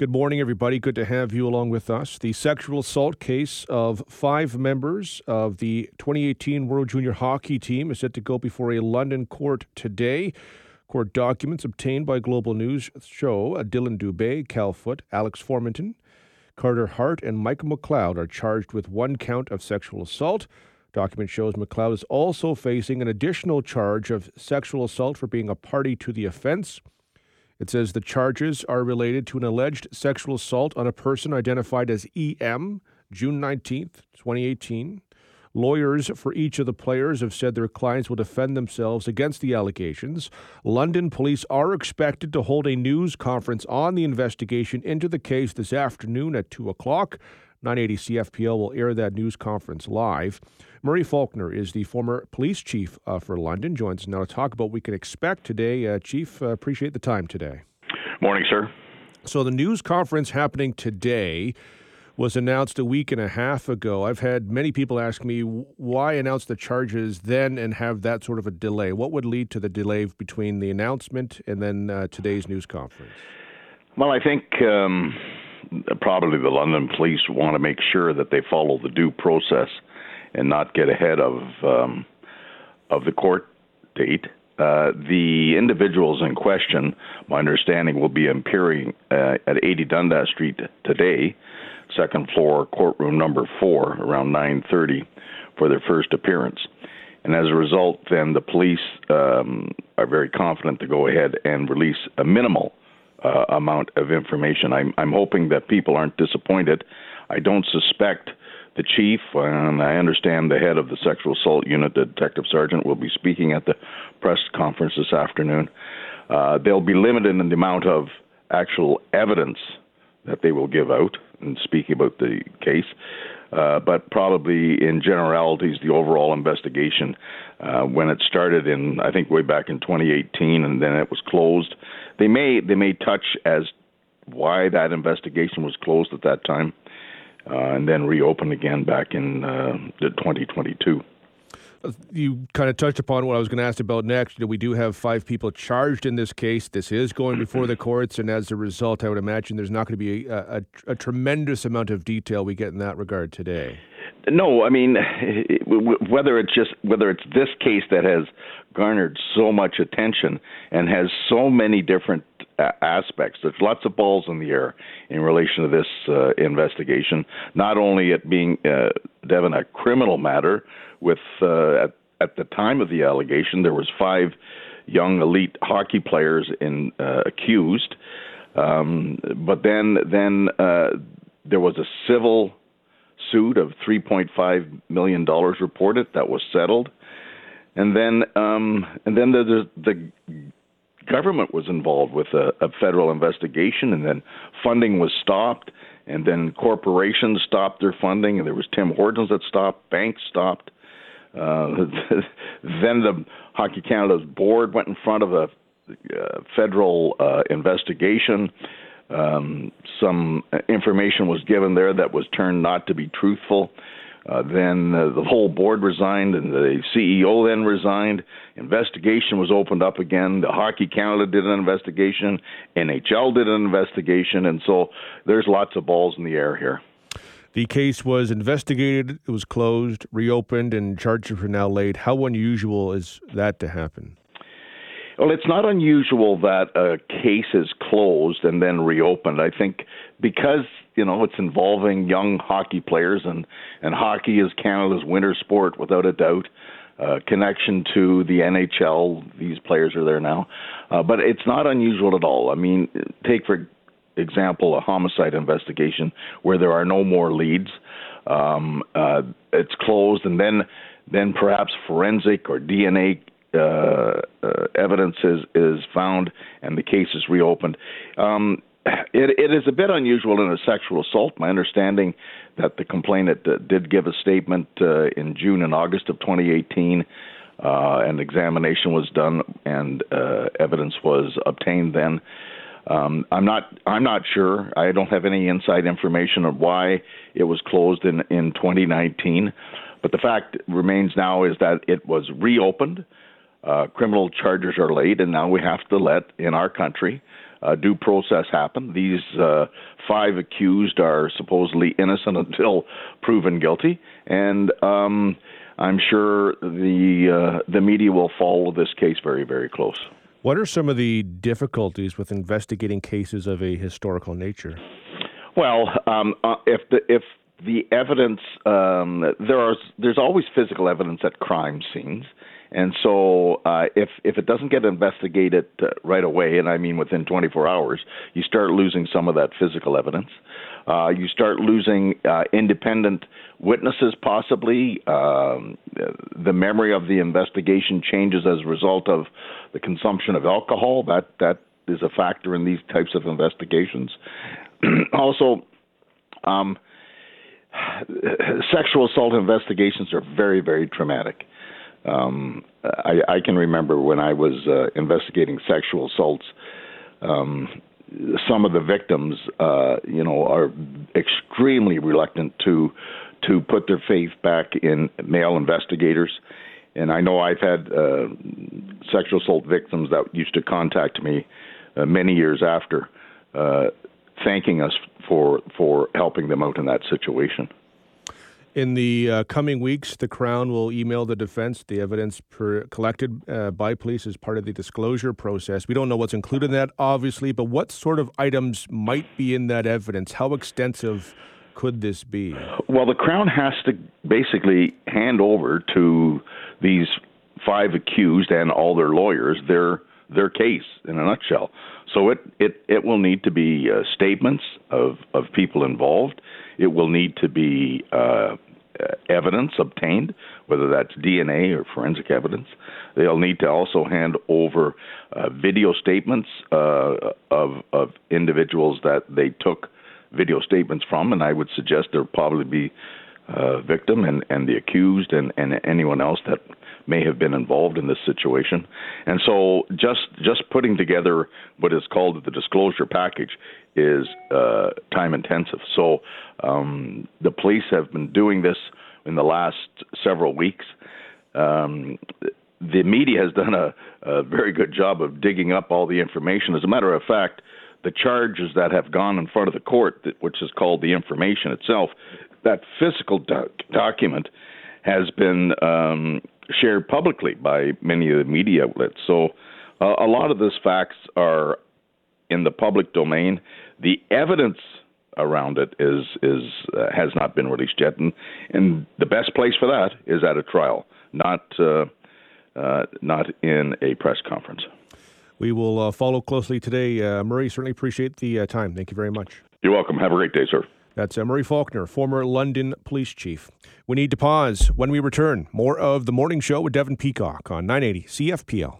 Good morning, everybody. Good to have you along with us. The sexual assault case of five members of the 2018 World Junior Hockey Team is set to go before a London court today. Court documents obtained by Global News show uh, Dillon Dubé, Cal Foote, Alex Formenton, Carter Hart, and Michael McLeod are charged with one count of sexual assault. Document shows McLeod is also facing an additional charge of sexual assault for being a party to the offense. It says the charges are related to an alleged sexual assault on a person identified as EM, June 19th, 2018. Lawyers for each of the players have said their clients will defend themselves against the allegations. London police are expected to hold a news conference on the investigation into the case this afternoon at 2 o'clock. 980 CFPL will air that news conference live. Murray Faulkner is the former police chief uh, for London. Joins us now to talk about what we can expect today. Uh, chief, uh, appreciate the time today. Morning, sir. So the news conference happening today was announced a week and a half ago. I've had many people ask me why announce the charges then and have that sort of a delay. What would lead to the delay between the announcement and then uh, today's news conference? Well, I think um, probably the London police want to make sure that they follow the due process and not get ahead of um, of the court date. Uh, the individuals in question, my understanding, will be appearing uh, at 80 Dundas Street today, second floor, courtroom number four, around 9:30, for their first appearance. And as a result, then the police um, are very confident to go ahead and release a minimal uh, amount of information. I'm, I'm hoping that people aren't disappointed. I don't suspect the chief, and I understand the head of the sexual assault unit, the detective sergeant, will be speaking at the press conference this afternoon. Uh, they'll be limited in the amount of actual evidence that they will give out and speak about the case. Uh, but probably in generalities, the overall investigation, uh, when it started in, I think way back in 2018, and then it was closed, they may they may touch as why that investigation was closed at that time uh, and then reopened again back in uh, 2022. You kind of touched upon what I was going to ask about next. You know, we do have five people charged in this case. This is going before the courts, and as a result, I would imagine there's not going to be a, a, a tremendous amount of detail we get in that regard today. No, I mean whether it's just whether it's this case that has garnered so much attention and has so many different aspects. There's lots of balls in the air in relation to this uh, investigation. Not only it being uh, Devin a criminal matter, with uh, at, at the time of the allegation there was five young elite hockey players in uh, accused, um, but then then uh, there was a civil suit of 3.5 million dollars reported that was settled, and then um, and then the, the, the government was involved with a, a federal investigation, and then funding was stopped, and then corporations stopped their funding, and there was Tim Hortons that stopped, banks stopped. Uh, then the Hockey Canada's board went in front of a uh, federal uh, investigation. Um, some information was given there that was turned not to be truthful. Uh, then uh, the whole board resigned, and the CEO then resigned. Investigation was opened up again. The Hockey Canada did an investigation. NHL did an investigation, and so there's lots of balls in the air here. The case was investigated, it was closed, reopened, and charges are now laid. How unusual is that to happen? Well, it's not unusual that a case is closed and then reopened. I think because you know it's involving young hockey players and and hockey is Canada's winter sport without a doubt. Uh, connection to the NHL, these players are there now, uh, but it's not unusual at all. I mean, take for example a homicide investigation where there are no more leads. Um, uh, it's closed, and then then perhaps forensic or DNA uh, uh, evidence is is found and the case is reopened. Um, it, it is a bit unusual in a sexual assault. My understanding that the complainant uh, did give a statement uh, in June and August of 2018. Uh, an examination was done and uh, evidence was obtained then. Um, I'm not. I'm not sure. I don't have any inside information of why it was closed in in 2019. But the fact remains now is that it was reopened. Uh, criminal charges are laid, and now we have to let in our country uh, due process happen. These uh, five accused are supposedly innocent until proven guilty, and um, I'm sure the uh, the media will follow this case very, very close. What are some of the difficulties with investigating cases of a historical nature? Well, um, uh, if the if the evidence um, there are there's always physical evidence at crime scenes. And so, uh, if if it doesn't get investigated uh, right away, and I mean within 24 hours, you start losing some of that physical evidence. Uh, you start losing uh, independent witnesses, possibly. Um, the memory of the investigation changes as a result of the consumption of alcohol. That that is a factor in these types of investigations. also. Um, sexual assault investigations are very, very traumatic. Um, I, I can remember when I was uh, investigating sexual assaults. Um, some of the victims, uh, you know, are extremely reluctant to to put their faith back in male investigators. And I know I've had uh, sexual assault victims that used to contact me uh, many years after, uh, thanking us for for helping them out in that situation. In the uh, coming weeks, the Crown will email the defense the evidence per- collected uh, by police as part of the disclosure process. We don't know what's included in that, obviously, but what sort of items might be in that evidence? How extensive could this be? Well, the Crown has to basically hand over to these five accused and all their lawyers their their case in a nutshell. So it it it will need to be uh, statements of of people involved. It will need to be uh, evidence obtained, whether that's DNA or forensic evidence. They'll need to also hand over uh, video statements uh, of of individuals that they took video statements from, and I would suggest there'll probably be uh, victim and, and the accused and, and anyone else that may have been involved in this situation. And so just just putting together what is called the disclosure package is uh, time intensive. So um, the police have been doing this in the last several weeks. Um, the media has done a, a very good job of digging up all the information. As a matter of fact, the charges that have gone in front of the court, which is called the information itself, that physical doc- document has been um, shared publicly by many of the media outlets. So uh, a lot of these facts are in the public domain. The evidence around it is is uh, has not been released yet, and, and the best place for that is at a trial, not uh, uh not in a press conference. We will uh, follow closely today. Uh, Murray, certainly appreciate the time. Thank you very much. You're welcome. Have a great day, sir. That's Murray Faulkner, former London police chief. We need to pause. When we return, more of the morning show with Devin Peacock on 980 CFPL.